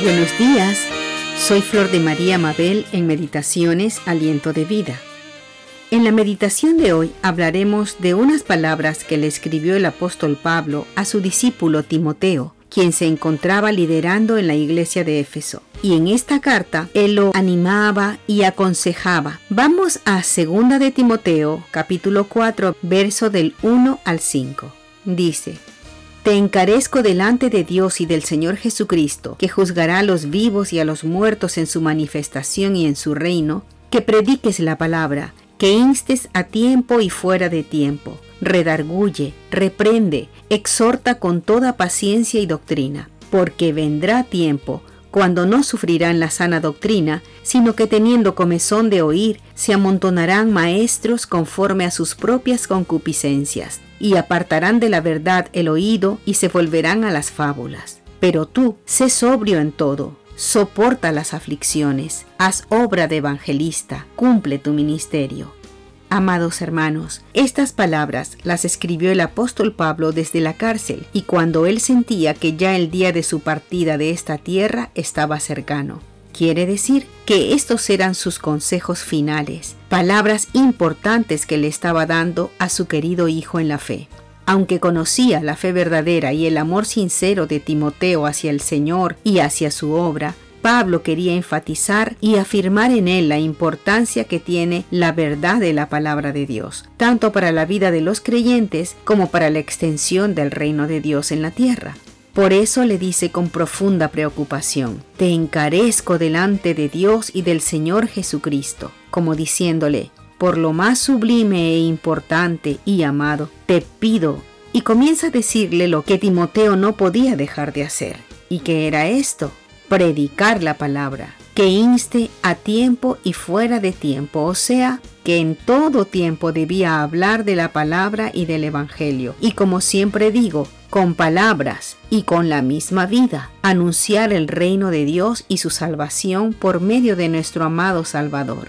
Buenos días, soy Flor de María Mabel en Meditaciones Aliento de Vida. En la meditación de hoy hablaremos de unas palabras que le escribió el apóstol Pablo a su discípulo Timoteo, quien se encontraba liderando en la iglesia de Éfeso. Y en esta carta él lo animaba y aconsejaba. Vamos a 2 de Timoteo, capítulo 4, verso del 1 al 5. Dice, te encarezco delante de Dios y del Señor Jesucristo, que juzgará a los vivos y a los muertos en su manifestación y en su reino, que prediques la palabra, que instes a tiempo y fuera de tiempo, redarguye, reprende, exhorta con toda paciencia y doctrina, porque vendrá tiempo cuando no sufrirán la sana doctrina, sino que teniendo comezón de oír, se amontonarán maestros conforme a sus propias concupiscencias y apartarán de la verdad el oído y se volverán a las fábulas. Pero tú, sé sobrio en todo, soporta las aflicciones, haz obra de evangelista, cumple tu ministerio. Amados hermanos, estas palabras las escribió el apóstol Pablo desde la cárcel y cuando él sentía que ya el día de su partida de esta tierra estaba cercano. Quiere decir que estos eran sus consejos finales, palabras importantes que le estaba dando a su querido hijo en la fe. Aunque conocía la fe verdadera y el amor sincero de Timoteo hacia el Señor y hacia su obra, Pablo quería enfatizar y afirmar en él la importancia que tiene la verdad de la palabra de Dios, tanto para la vida de los creyentes como para la extensión del reino de Dios en la tierra. Por eso le dice con profunda preocupación, Te encarezco delante de Dios y del Señor Jesucristo, como diciéndole, por lo más sublime e importante y amado, te pido, y comienza a decirle lo que Timoteo no podía dejar de hacer, y que era esto, predicar la palabra, que inste a tiempo y fuera de tiempo, o sea, que en todo tiempo debía hablar de la palabra y del Evangelio, y como siempre digo, con palabras y con la misma vida, anunciar el reino de Dios y su salvación por medio de nuestro amado Salvador.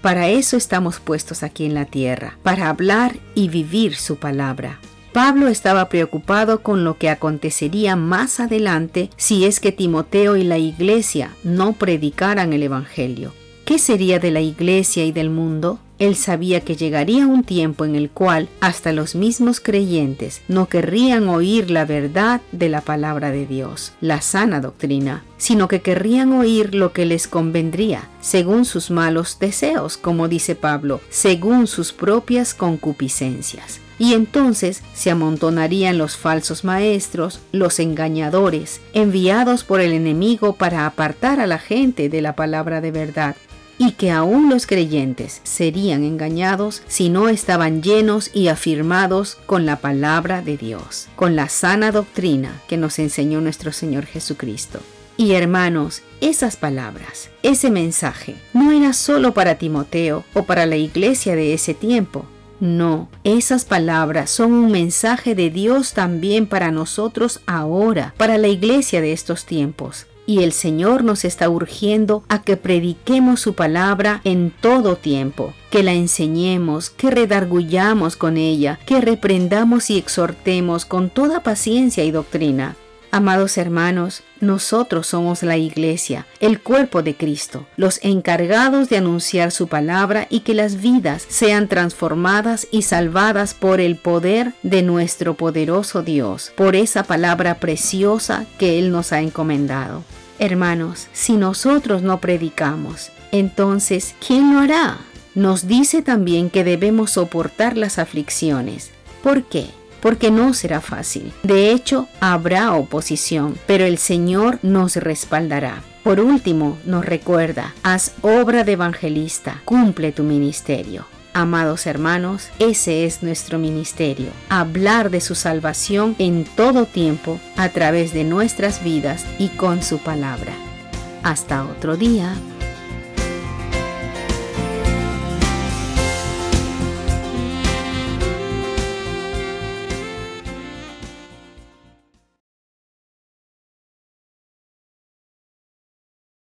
Para eso estamos puestos aquí en la tierra, para hablar y vivir su palabra. Pablo estaba preocupado con lo que acontecería más adelante si es que Timoteo y la iglesia no predicaran el Evangelio. ¿Qué sería de la iglesia y del mundo? Él sabía que llegaría un tiempo en el cual hasta los mismos creyentes no querrían oír la verdad de la palabra de Dios, la sana doctrina, sino que querrían oír lo que les convendría, según sus malos deseos, como dice Pablo, según sus propias concupiscencias. Y entonces se amontonarían los falsos maestros, los engañadores, enviados por el enemigo para apartar a la gente de la palabra de verdad y que aún los creyentes serían engañados si no estaban llenos y afirmados con la palabra de Dios, con la sana doctrina que nos enseñó nuestro Señor Jesucristo. Y hermanos, esas palabras, ese mensaje, no era solo para Timoteo o para la iglesia de ese tiempo. No, esas palabras son un mensaje de Dios también para nosotros ahora, para la iglesia de estos tiempos y el Señor nos está urgiendo a que prediquemos su palabra en todo tiempo, que la enseñemos, que redargullamos con ella, que reprendamos y exhortemos con toda paciencia y doctrina. Amados hermanos, nosotros somos la iglesia, el cuerpo de Cristo, los encargados de anunciar su palabra y que las vidas sean transformadas y salvadas por el poder de nuestro poderoso Dios, por esa palabra preciosa que Él nos ha encomendado. Hermanos, si nosotros no predicamos, entonces, ¿quién lo hará? Nos dice también que debemos soportar las aflicciones. ¿Por qué? Porque no será fácil. De hecho, habrá oposición, pero el Señor nos respaldará. Por último, nos recuerda, haz obra de evangelista, cumple tu ministerio. Amados hermanos, ese es nuestro ministerio, hablar de su salvación en todo tiempo a través de nuestras vidas y con su palabra. Hasta otro día.